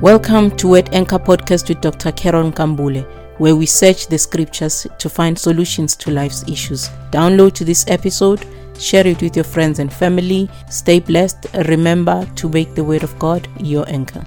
Welcome to Word Anchor Podcast with Dr. Karen Kambule, where we search the scriptures to find solutions to life's issues. Download to this episode, share it with your friends and family. Stay blessed. Remember to make the Word of God your anchor.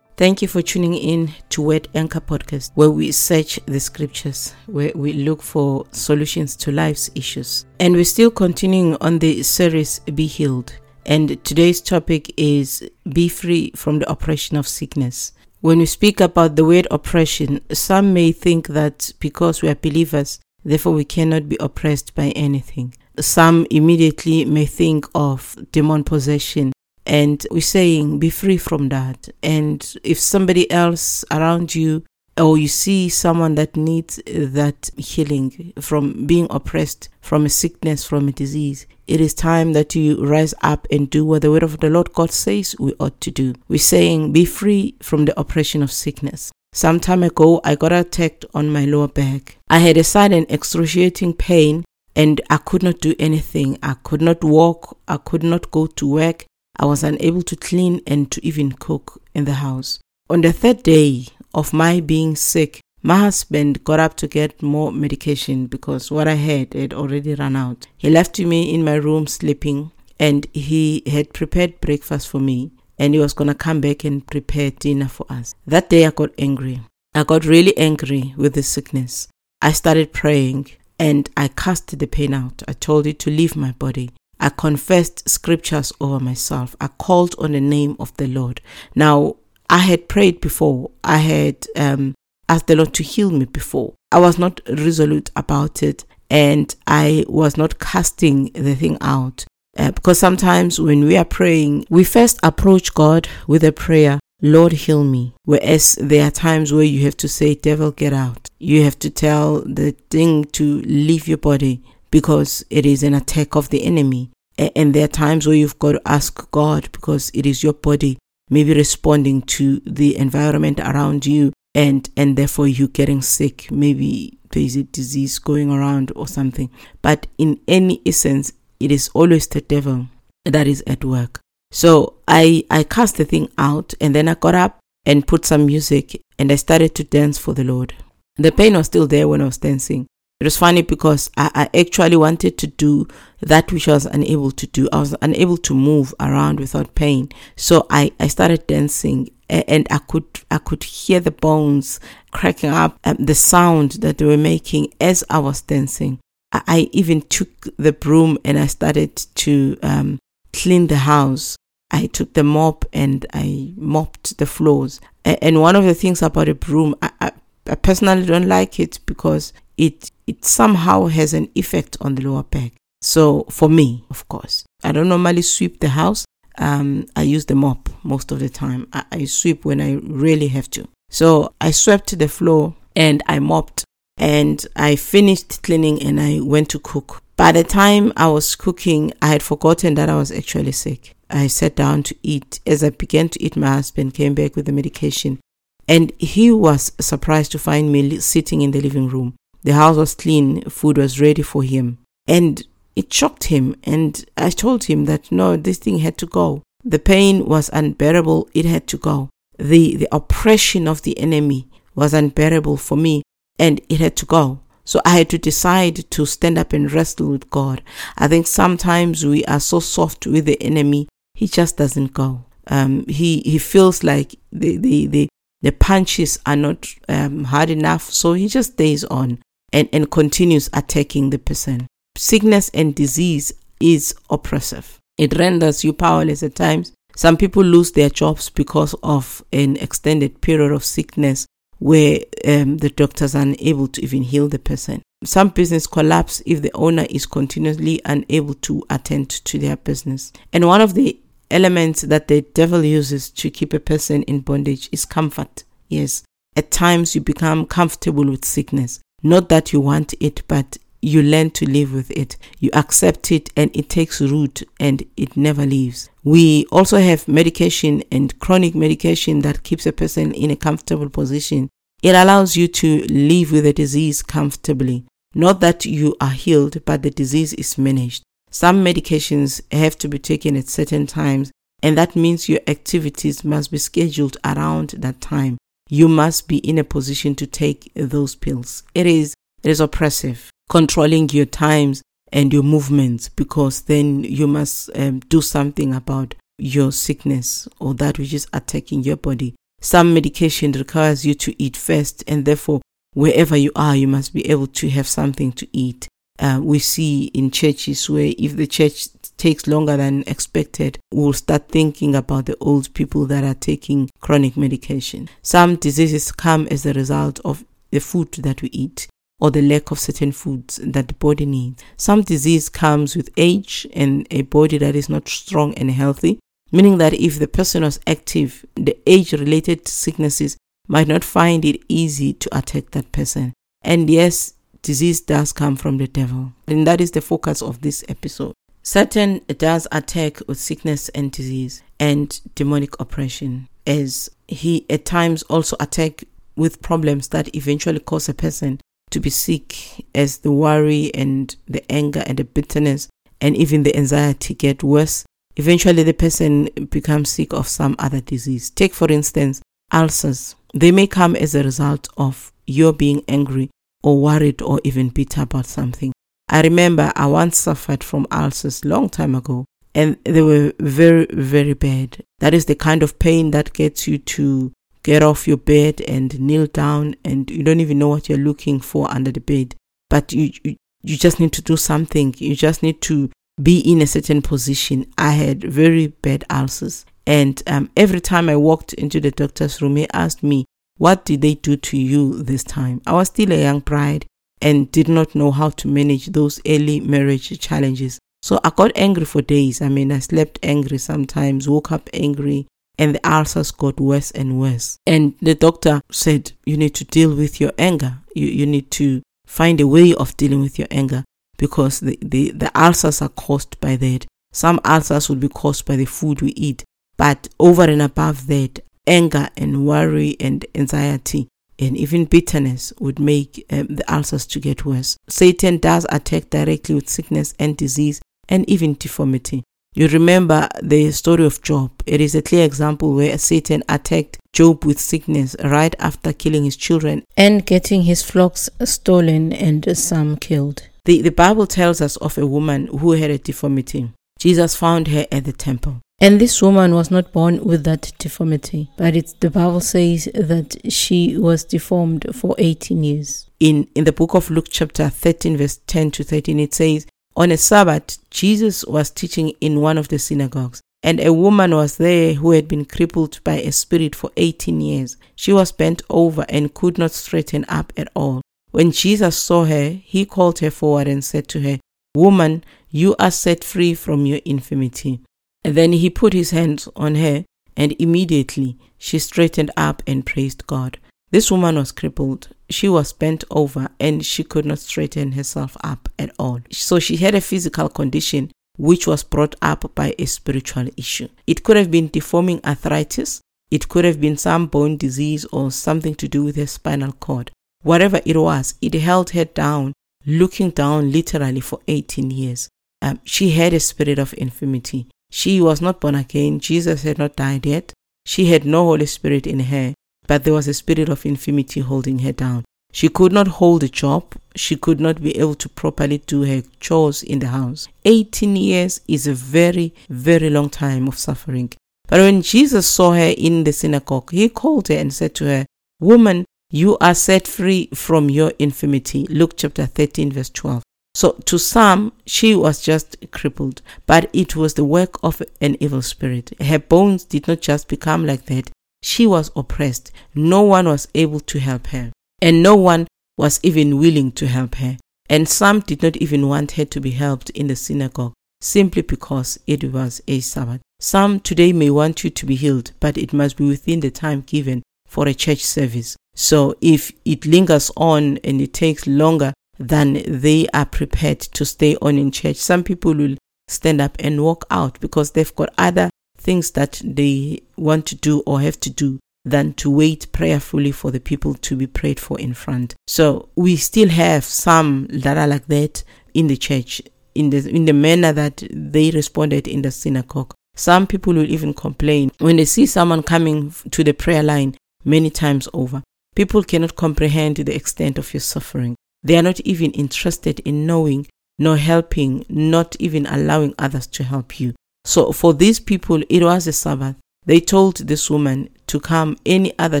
Thank you for tuning in to Word Anchor Podcast, where we search the scriptures, where we look for solutions to life's issues. And we're still continuing on the series Be Healed. And today's topic is Be Free from the Oppression of Sickness. When we speak about the word oppression, some may think that because we are believers, therefore we cannot be oppressed by anything. Some immediately may think of demon possession and we're saying, be free from that. And if somebody else around you or you see someone that needs that healing from being oppressed from a sickness, from a disease, it is time that you rise up and do what the word of the Lord God says we ought to do. We're saying, be free from the oppression of sickness. Some time ago, I got attacked on my lower back. I had a sudden excruciating pain and I could not do anything. I could not walk. I could not go to work. I was unable to clean and to even cook in the house. On the third day of my being sick, my husband got up to get more medication because what I had had already run out. He left me in my room sleeping and he had prepared breakfast for me and he was going to come back and prepare dinner for us. That day I got angry. I got really angry with the sickness. I started praying and I cast the pain out. I told it to leave my body. I confessed scriptures over myself. I called on the name of the Lord. Now, I had prayed before. I had um, asked the Lord to heal me before. I was not resolute about it and I was not casting the thing out. Uh, because sometimes when we are praying, we first approach God with a prayer, Lord, heal me. Whereas there are times where you have to say, Devil, get out. You have to tell the thing to leave your body because it is an attack of the enemy. And there are times where you've got to ask God because it is your body maybe responding to the environment around you and and therefore you getting sick. Maybe there is a disease going around or something. But in any essence, it is always the devil that is at work. So I I cast the thing out and then I got up and put some music and I started to dance for the Lord. The pain was still there when I was dancing, it was funny because I, I, actually wanted to do that which I was unable to do. I was unable to move around without pain. So I, I started dancing and I could I could hear the bones cracking up and the sound that they were making as I was dancing. I, I even took the broom and I started to um, clean the house. I took the mop and I mopped the floors. And one of the things about a broom, I, I, I personally don't like it because it it somehow has an effect on the lower back. So for me, of course, I don't normally sweep the house. Um, I use the mop most of the time. I, I sweep when I really have to. So I swept the floor and I mopped and I finished cleaning and I went to cook. By the time I was cooking, I had forgotten that I was actually sick. I sat down to eat. As I began to eat, my husband came back with the medication and he was surprised to find me sitting in the living room. The house was clean, food was ready for him. And it shocked him. And I told him that no, this thing had to go. The pain was unbearable. It had to go. The, the oppression of the enemy was unbearable for me and it had to go. So I had to decide to stand up and wrestle with God. I think sometimes we are so soft with the enemy, he just doesn't go. Um, he, he feels like the, the, the, the punches are not um, hard enough, so he just stays on and, and continues attacking the person. Sickness and disease is oppressive. It renders you powerless at times. Some people lose their jobs because of an extended period of sickness where um, the doctors are unable to even heal the person. Some business collapse if the owner is continuously unable to attend to their business. And one of the elements that the devil uses to keep a person in bondage is comfort. Yes, At times you become comfortable with sickness. Not that you want it, but you learn to live with it. You accept it and it takes root and it never leaves. We also have medication and chronic medication that keeps a person in a comfortable position. It allows you to live with the disease comfortably. Not that you are healed, but the disease is managed. Some medications have to be taken at certain times, and that means your activities must be scheduled around that time. You must be in a position to take those pills. It is it is oppressive, controlling your times and your movements, because then you must um, do something about your sickness or that which is attacking your body. Some medication requires you to eat first, and therefore wherever you are, you must be able to have something to eat. Uh, we see in churches where if the church takes longer than expected, we'll start thinking about the old people that are taking chronic medication. Some diseases come as a result of the food that we eat or the lack of certain foods that the body needs. Some disease comes with age and a body that is not strong and healthy, meaning that if the person was active, the age related sicknesses might not find it easy to attack that person. And yes, disease does come from the devil. And that is the focus of this episode. Satan does attack with sickness and disease and demonic oppression, as he at times also attack with problems that eventually cause a person to be sick, as the worry and the anger and the bitterness and even the anxiety get worse. Eventually, the person becomes sick of some other disease. Take, for instance, ulcers. They may come as a result of your being angry or worried or even bitter about something. I remember I once suffered from ulcers long time ago and they were very, very bad. That is the kind of pain that gets you to get off your bed and kneel down and you don't even know what you're looking for under the bed. But you, you, you just need to do something. You just need to be in a certain position. I had very bad ulcers and um, every time I walked into the doctor's room, he asked me, What did they do to you this time? I was still a young bride and did not know how to manage those early marriage challenges. So I got angry for days. I mean, I slept angry sometimes, woke up angry, and the ulcers got worse and worse. And the doctor said, You need to deal with your anger. You, you need to find a way of dealing with your anger because the, the, the ulcers are caused by that. Some ulcers will be caused by the food we eat. But over and above that, anger and worry and anxiety and even bitterness would make um, the ulcers to get worse. Satan does attack directly with sickness and disease and even deformity. You remember the story of Job. It is a clear example where Satan attacked Job with sickness right after killing his children and getting his flocks stolen and some killed. The, the Bible tells us of a woman who had a deformity. Jesus found her at the temple. And this woman was not born with that deformity, but it's, the Bible says that she was deformed for 18 years. In, in the book of Luke, chapter 13, verse 10 to 13, it says, On a Sabbath, Jesus was teaching in one of the synagogues, and a woman was there who had been crippled by a spirit for 18 years. She was bent over and could not straighten up at all. When Jesus saw her, he called her forward and said to her, Woman, you are set free from your infirmity. And then he put his hands on her, and immediately she straightened up and praised God. This woman was crippled. She was bent over and she could not straighten herself up at all. So she had a physical condition which was brought up by a spiritual issue. It could have been deforming arthritis, it could have been some bone disease or something to do with her spinal cord. Whatever it was, it held her down, looking down literally for 18 years. Um, she had a spirit of infirmity. She was not born again. Jesus had not died yet. She had no Holy Spirit in her, but there was a spirit of infirmity holding her down. She could not hold a job. She could not be able to properly do her chores in the house. 18 years is a very, very long time of suffering. But when Jesus saw her in the synagogue, he called her and said to her, Woman, you are set free from your infirmity. Luke chapter 13, verse 12. So to some, she was just crippled, but it was the work of an evil spirit. Her bones did not just become like that. She was oppressed. No one was able to help her, and no one was even willing to help her. And some did not even want her to be helped in the synagogue simply because it was a Sabbath. Some today may want you to be healed, but it must be within the time given for a church service. So if it lingers on and it takes longer than they are prepared to stay on in church, some people will stand up and walk out because they've got other things that they want to do or have to do than to wait prayerfully for the people to be prayed for in front. So we still have some that are like that in the church in the in the manner that they responded in the synagogue. Some people will even complain when they see someone coming to the prayer line many times over. People cannot comprehend the extent of your suffering. They are not even interested in knowing, nor helping, not even allowing others to help you. So for these people, it was a Sabbath. They told this woman to come any other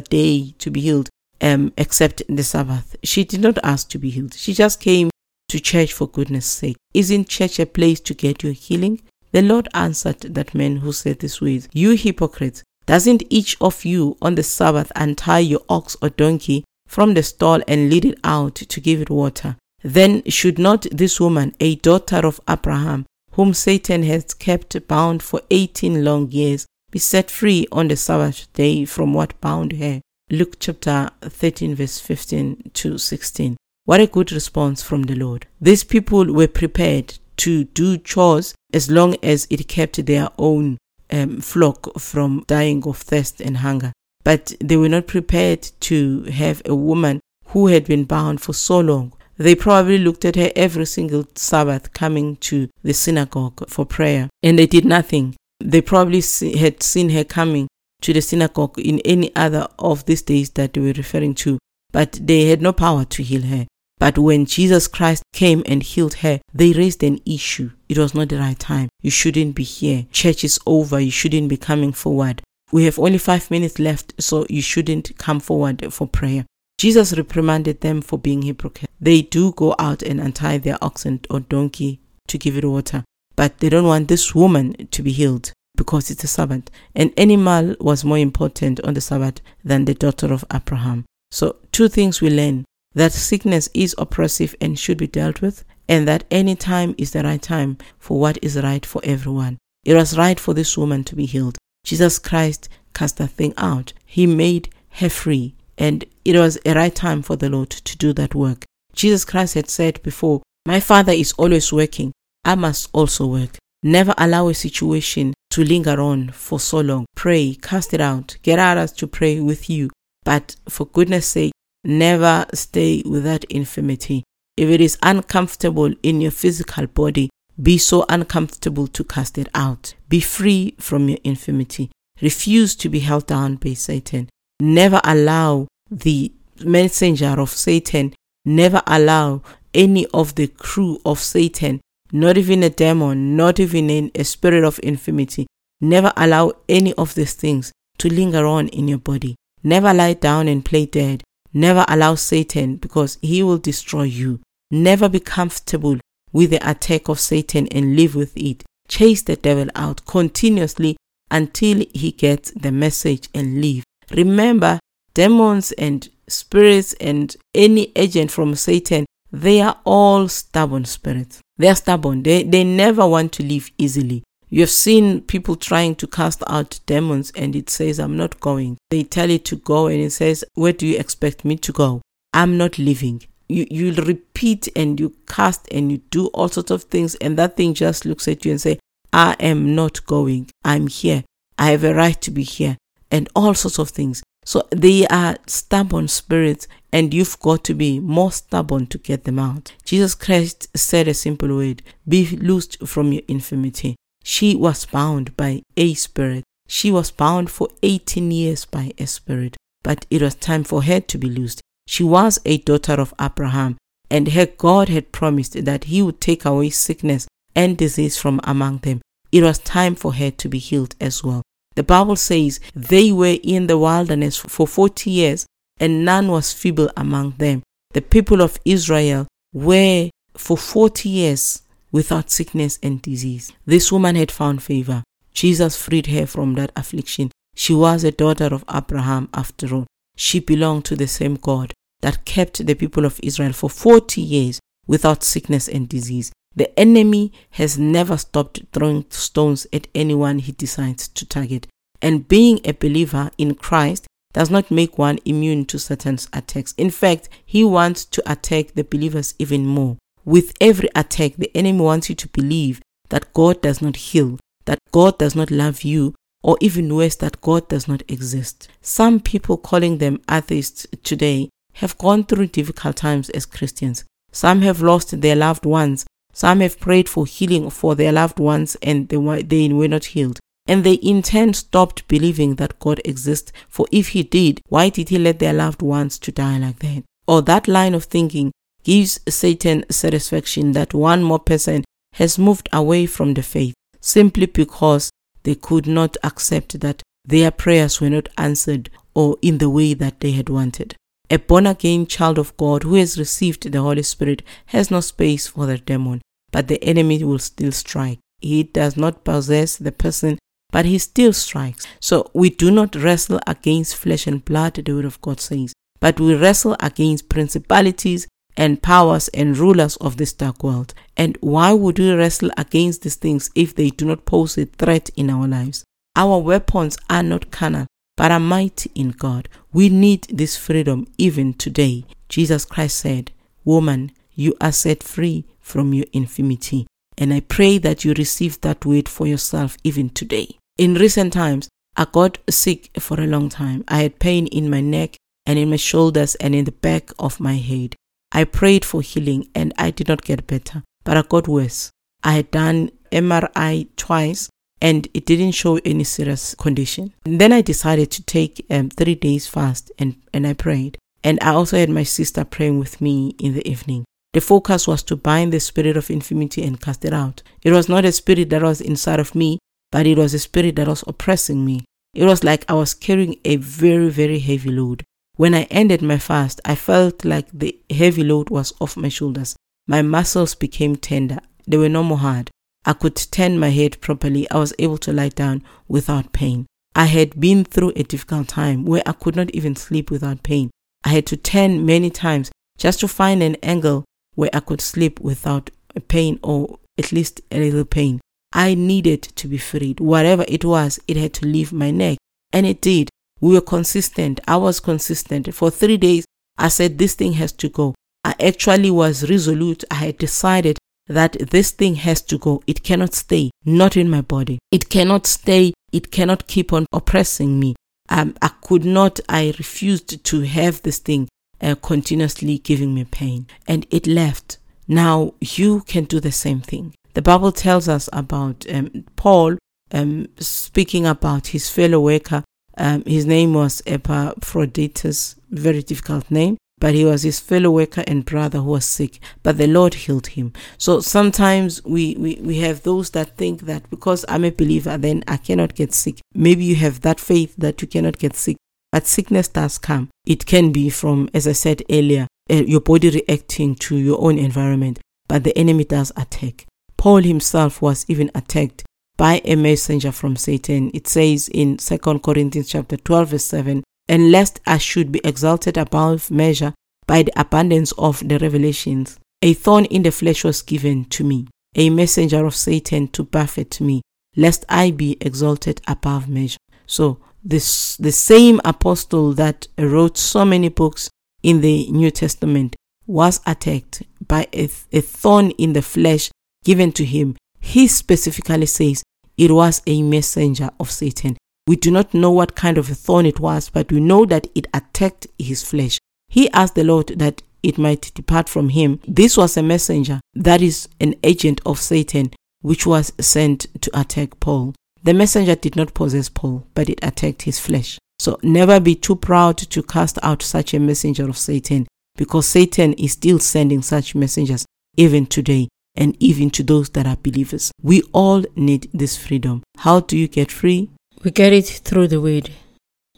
day to be healed um, except the Sabbath. She did not ask to be healed. She just came to church for goodness sake. Isn't church a place to get your healing? The Lord answered that man who said this with, You hypocrites, doesn't each of you on the Sabbath untie your ox or donkey from the stall and lead it out to give it water? Then should not this woman, a daughter of Abraham, whom Satan has kept bound for eighteen long years, be set free on the Sabbath day from what bound her? Luke chapter 13, verse 15 to 16. What a good response from the Lord. These people were prepared to do chores as long as it kept their own um, flock from dying of thirst and hunger. But they were not prepared to have a woman who had been bound for so long. They probably looked at her every single Sabbath coming to the synagogue for prayer and they did nothing. They probably see, had seen her coming to the synagogue in any other of these days that they were referring to, but they had no power to heal her. But when Jesus Christ came and healed her, they raised an issue. It was not the right time. You shouldn't be here. Church is over. You shouldn't be coming forward. We have only five minutes left, so you shouldn't come forward for prayer. Jesus reprimanded them for being hypocrites. They do go out and untie their oxen or donkey to give it water, but they don't want this woman to be healed because it's a Sabbath. An animal was more important on the Sabbath than the daughter of Abraham. So, two things we learn that sickness is oppressive and should be dealt with, and that any time is the right time for what is right for everyone. It was right for this woman to be healed. Jesus Christ cast that thing out. He made her free, and it was a right time for the Lord to do that work. Jesus Christ had said before, My Father is always working. I must also work. Never allow a situation to linger on for so long. Pray, cast it out, get others to pray with you. But for goodness sake, Never stay with that infirmity. If it is uncomfortable in your physical body, be so uncomfortable to cast it out. Be free from your infirmity. Refuse to be held down by Satan. Never allow the messenger of Satan, never allow any of the crew of Satan, not even a demon, not even a spirit of infirmity, never allow any of these things to linger on in your body. Never lie down and play dead. Never allow Satan because he will destroy you. Never be comfortable with the attack of Satan and live with it. Chase the devil out continuously until he gets the message and leave. Remember, demons and spirits and any agent from Satan, they are all stubborn spirits. They are stubborn. They, they never want to leave easily. You have seen people trying to cast out demons and it says, I'm not going. They tell it to go and it says, Where do you expect me to go? I'm not leaving. You, you repeat and you cast and you do all sorts of things and that thing just looks at you and say, I am not going. I'm here. I have a right to be here and all sorts of things. So they are stubborn spirits and you've got to be more stubborn to get them out. Jesus Christ said a simple word, be loosed from your infirmity. She was bound by a spirit. She was bound for 18 years by a spirit, but it was time for her to be loosed. She was a daughter of Abraham, and her God had promised that he would take away sickness and disease from among them. It was time for her to be healed as well. The Bible says they were in the wilderness for 40 years, and none was feeble among them. The people of Israel were for 40 years without sickness and disease. This woman had found favor. Jesus freed her from that affliction. She was a daughter of Abraham after all. She belonged to the same God that kept the people of Israel for 40 years without sickness and disease. The enemy has never stopped throwing stones at anyone he decides to target. And being a believer in Christ does not make one immune to Satan's attacks. In fact, he wants to attack the believers even more. With every attack, the enemy wants you to believe that God does not heal, that God does not love you, or even worse, that God does not exist. Some people calling them atheists today have gone through difficult times as Christians. Some have lost their loved ones. Some have prayed for healing for their loved ones and they were, they were not healed. And they in turn stopped believing that God exists, for if He did, why did He let their loved ones to die like that? Or that line of thinking gives Satan satisfaction that one more person has moved away from the faith simply because they could not accept that their prayers were not answered or in the way that they had wanted. A born again child of God who has received the Holy Spirit has no space for the demon, but the enemy will still strike. He does not possess the person, but he still strikes. So we do not wrestle against flesh and blood, the word of God says, but we wrestle against principalities and powers and rulers of this dark world. And why would we wrestle against these things if they do not pose a threat in our lives? Our weapons are not carnal, but are mighty in God. We need this freedom even today. Jesus Christ said, Woman, you are set free from your infirmity. And I pray that you receive that word for yourself even today. In recent times, I got sick for a long time. I had pain in my neck and in my shoulders and in the back of my head. I prayed for healing and I did not get better, but I got worse. I had done MRI twice and it didn't show any serious condition. And then I decided to take um, three days fast and, and I prayed. And I also had my sister praying with me in the evening. The focus was to bind the spirit of infirmity and cast it out. It was not a spirit that was inside of me, but it was a spirit that was oppressing me. It was like I was carrying a very, very heavy load. When I ended my fast, I felt like the heavy load was off my shoulders. My muscles became tender. They were no more hard. I could turn my head properly. I was able to lie down without pain. I had been through a difficult time where I could not even sleep without pain. I had to turn many times just to find an angle where I could sleep without pain or at least a little pain. I needed to be freed. Whatever it was, it had to leave my neck. And it did. We were consistent. I was consistent. For three days, I said, This thing has to go. I actually was resolute. I had decided that this thing has to go. It cannot stay, not in my body. It cannot stay. It cannot keep on oppressing me. Um, I could not, I refused to have this thing uh, continuously giving me pain. And it left. Now you can do the same thing. The Bible tells us about um, Paul um, speaking about his fellow worker. Um, his name was Epaphroditus, very difficult name but he was his fellow worker and brother who was sick, but the Lord healed him. So sometimes we, we, we have those that think that because I'm a believer, then I cannot get sick. Maybe you have that faith that you cannot get sick, but sickness does come. It can be from, as I said earlier, uh, your body reacting to your own environment, but the enemy does attack. Paul himself was even attacked by a messenger from Satan. It says in 2 Corinthians chapter 12 verse 7, and lest I should be exalted above measure by the abundance of the revelations. A thorn in the flesh was given to me, a messenger of Satan to buffet me, lest I be exalted above measure. So, this the same apostle that wrote so many books in the New Testament was attacked by a, a thorn in the flesh given to him. He specifically says it was a messenger of Satan. We do not know what kind of a thorn it was, but we know that it attacked his flesh. He asked the Lord that it might depart from him. This was a messenger, that is, an agent of Satan, which was sent to attack Paul. The messenger did not possess Paul, but it attacked his flesh. So never be too proud to cast out such a messenger of Satan, because Satan is still sending such messengers even today and even to those that are believers. We all need this freedom. How do you get free? We get it through the word.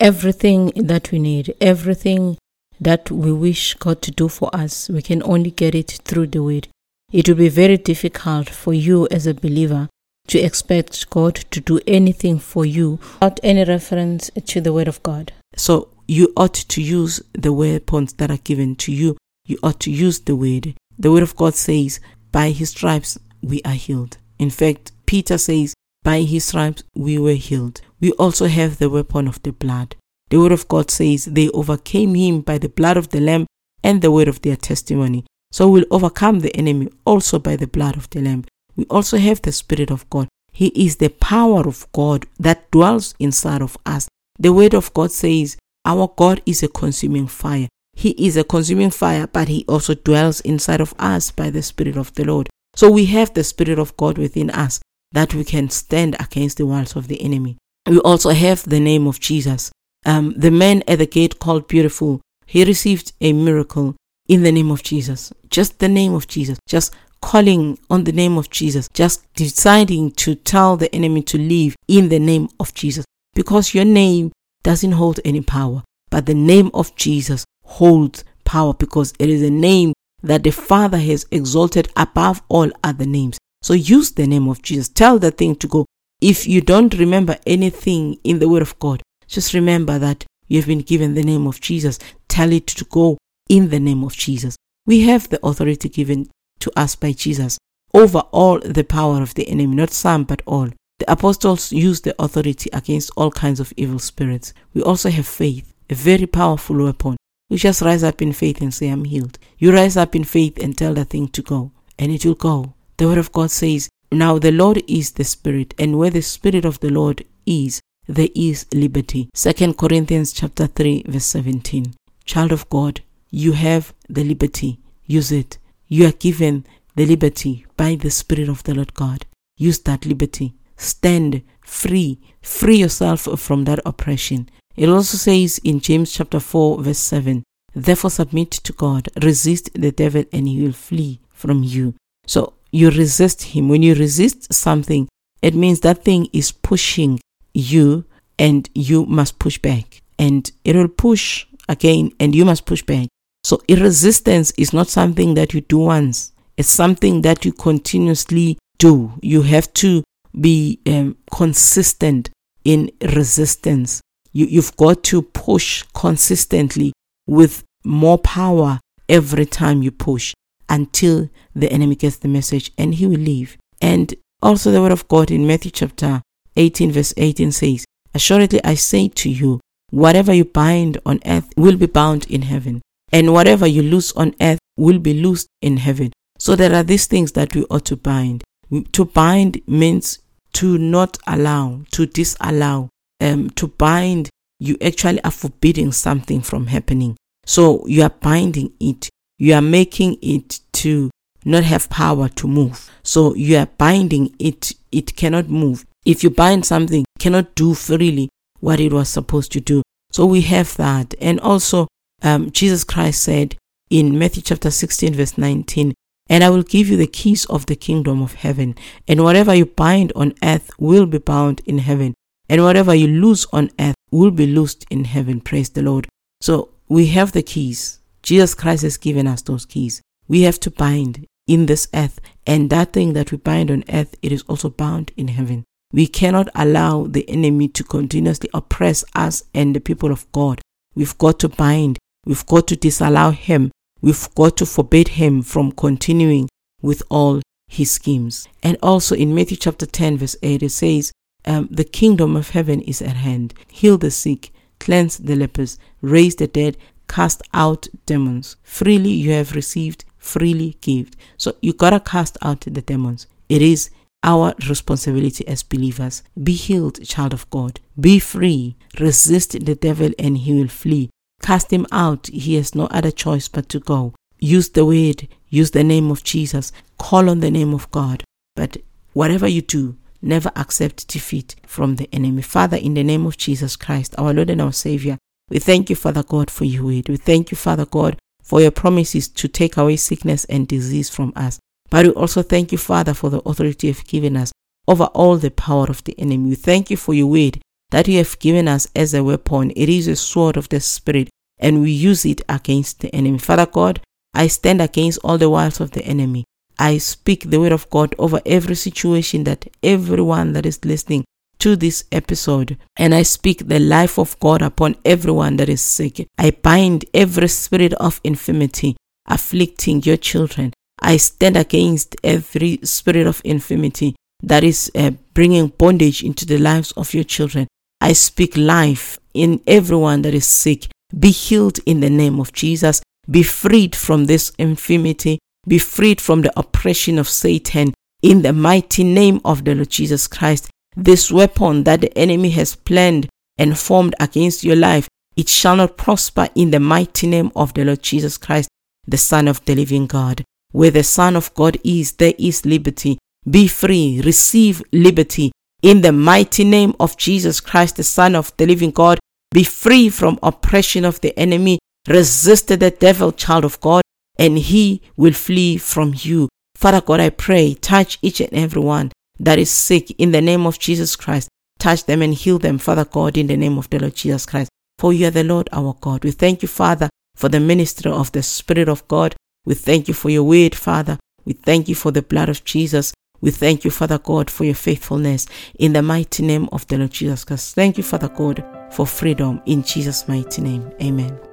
Everything that we need, everything that we wish God to do for us, we can only get it through the word. It will be very difficult for you as a believer to expect God to do anything for you without any reference to the word of God. So you ought to use the weapons that are given to you. You ought to use the word. The word of God says, by his stripes we are healed. In fact, Peter says, by his stripes we were healed. We also have the weapon of the blood. The word of God says they overcame him by the blood of the Lamb and the word of their testimony. So we'll overcome the enemy also by the blood of the Lamb. We also have the Spirit of God. He is the power of God that dwells inside of us. The word of God says, Our God is a consuming fire. He is a consuming fire, but He also dwells inside of us by the Spirit of the Lord. So we have the Spirit of God within us that we can stand against the walls of the enemy. We also have the name of Jesus. Um, the man at the gate called Beautiful, he received a miracle in the name of Jesus. Just the name of Jesus. Just calling on the name of Jesus. Just deciding to tell the enemy to leave in the name of Jesus. Because your name doesn't hold any power, but the name of Jesus holds power because it is a name that the Father has exalted above all other names. So use the name of Jesus. Tell the thing to go. If you don't remember anything in the Word of God, just remember that you have been given the name of Jesus. Tell it to go in the name of Jesus. We have the authority given to us by Jesus over all the power of the enemy, not some, but all. The apostles used the authority against all kinds of evil spirits. We also have faith, a very powerful weapon. We just rise up in faith and say, I'm healed. You rise up in faith and tell the thing to go, and it will go. The word of God says, Now the Lord is the Spirit, and where the Spirit of the Lord is, there is liberty. Second Corinthians chapter 3, verse 17. Child of God, you have the liberty. Use it. You are given the liberty by the Spirit of the Lord God. Use that liberty. Stand free. Free yourself from that oppression. It also says in James chapter 4, verse 7 Therefore, submit to God, resist the devil, and he will flee from you. So, you resist him. When you resist something, it means that thing is pushing you, and you must push back. And it will push again, and you must push back. So, resistance is not something that you do once, it's something that you continuously do. You have to be um, consistent in resistance. You, you've got to push consistently with more power every time you push until the enemy gets the message and he will leave. And also, the word of God in Matthew chapter 18, verse 18 says, Assuredly I say to you, whatever you bind on earth will be bound in heaven, and whatever you loose on earth will be loosed in heaven. So there are these things that we ought to bind. To bind means to not allow, to disallow. Um, to bind, you actually are forbidding something from happening. So you are binding it. You are making it to not have power to move. So you are binding it. It cannot move. If you bind something, cannot do freely what it was supposed to do. So we have that. And also, um, Jesus Christ said in Matthew chapter 16, verse 19, and I will give you the keys of the kingdom of heaven. And whatever you bind on earth will be bound in heaven. And whatever you lose on earth will be loosed in heaven. Praise the Lord. So we have the keys. Jesus Christ has given us those keys. We have to bind in this earth. And that thing that we bind on earth, it is also bound in heaven. We cannot allow the enemy to continuously oppress us and the people of God. We've got to bind. We've got to disallow him We've got to forbid him from continuing with all his schemes. And also in Matthew chapter 10, verse 8, it says, um, The kingdom of heaven is at hand. Heal the sick, cleanse the lepers, raise the dead, cast out demons. Freely you have received, freely give. So you gotta cast out the demons. It is our responsibility as believers. Be healed, child of God. Be free. Resist the devil and he will flee. Cast him out. He has no other choice but to go. Use the word, use the name of Jesus, call on the name of God. But whatever you do, never accept defeat from the enemy. Father, in the name of Jesus Christ, our Lord and our Savior, we thank you, Father God, for your word. We thank you, Father God, for your promises to take away sickness and disease from us. But we also thank you, Father, for the authority you've given us over all the power of the enemy. We thank you for your word that you have given us as a weapon. It is a sword of the Spirit, and we use it against the enemy. Father God, I stand against all the wiles of the enemy. I speak the word of God over every situation that everyone that is listening to this episode, and I speak the life of God upon everyone that is sick. I bind every spirit of infirmity afflicting your children. I stand against every spirit of infirmity that is uh, bringing bondage into the lives of your children. I speak life in everyone that is sick. Be healed in the name of Jesus. Be freed from this infirmity. Be freed from the oppression of Satan in the mighty name of the Lord Jesus Christ. This weapon that the enemy has planned and formed against your life, it shall not prosper in the mighty name of the Lord Jesus Christ, the Son of the living God. Where the Son of God is, there is liberty. Be free, receive liberty. In the mighty name of Jesus Christ, the Son of the living God, be free from oppression of the enemy. Resist the devil, child of God, and he will flee from you. Father God, I pray, touch each and every one that is sick in the name of Jesus Christ. Touch them and heal them, Father God, in the name of the Lord Jesus Christ. For you are the Lord our God. We thank you, Father, for the ministry of the Spirit of God. We thank you for your word, Father. We thank you for the blood of Jesus. We thank you, Father God, for your faithfulness in the mighty name of the Lord Jesus Christ. Thank you, Father God, for freedom in Jesus' mighty name. Amen.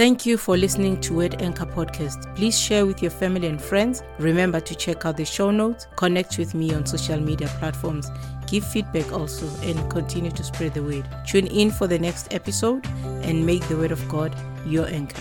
Thank you for listening to Word Anchor Podcast. Please share with your family and friends. Remember to check out the show notes, connect with me on social media platforms, give feedback also, and continue to spread the word. Tune in for the next episode and make the Word of God your anchor.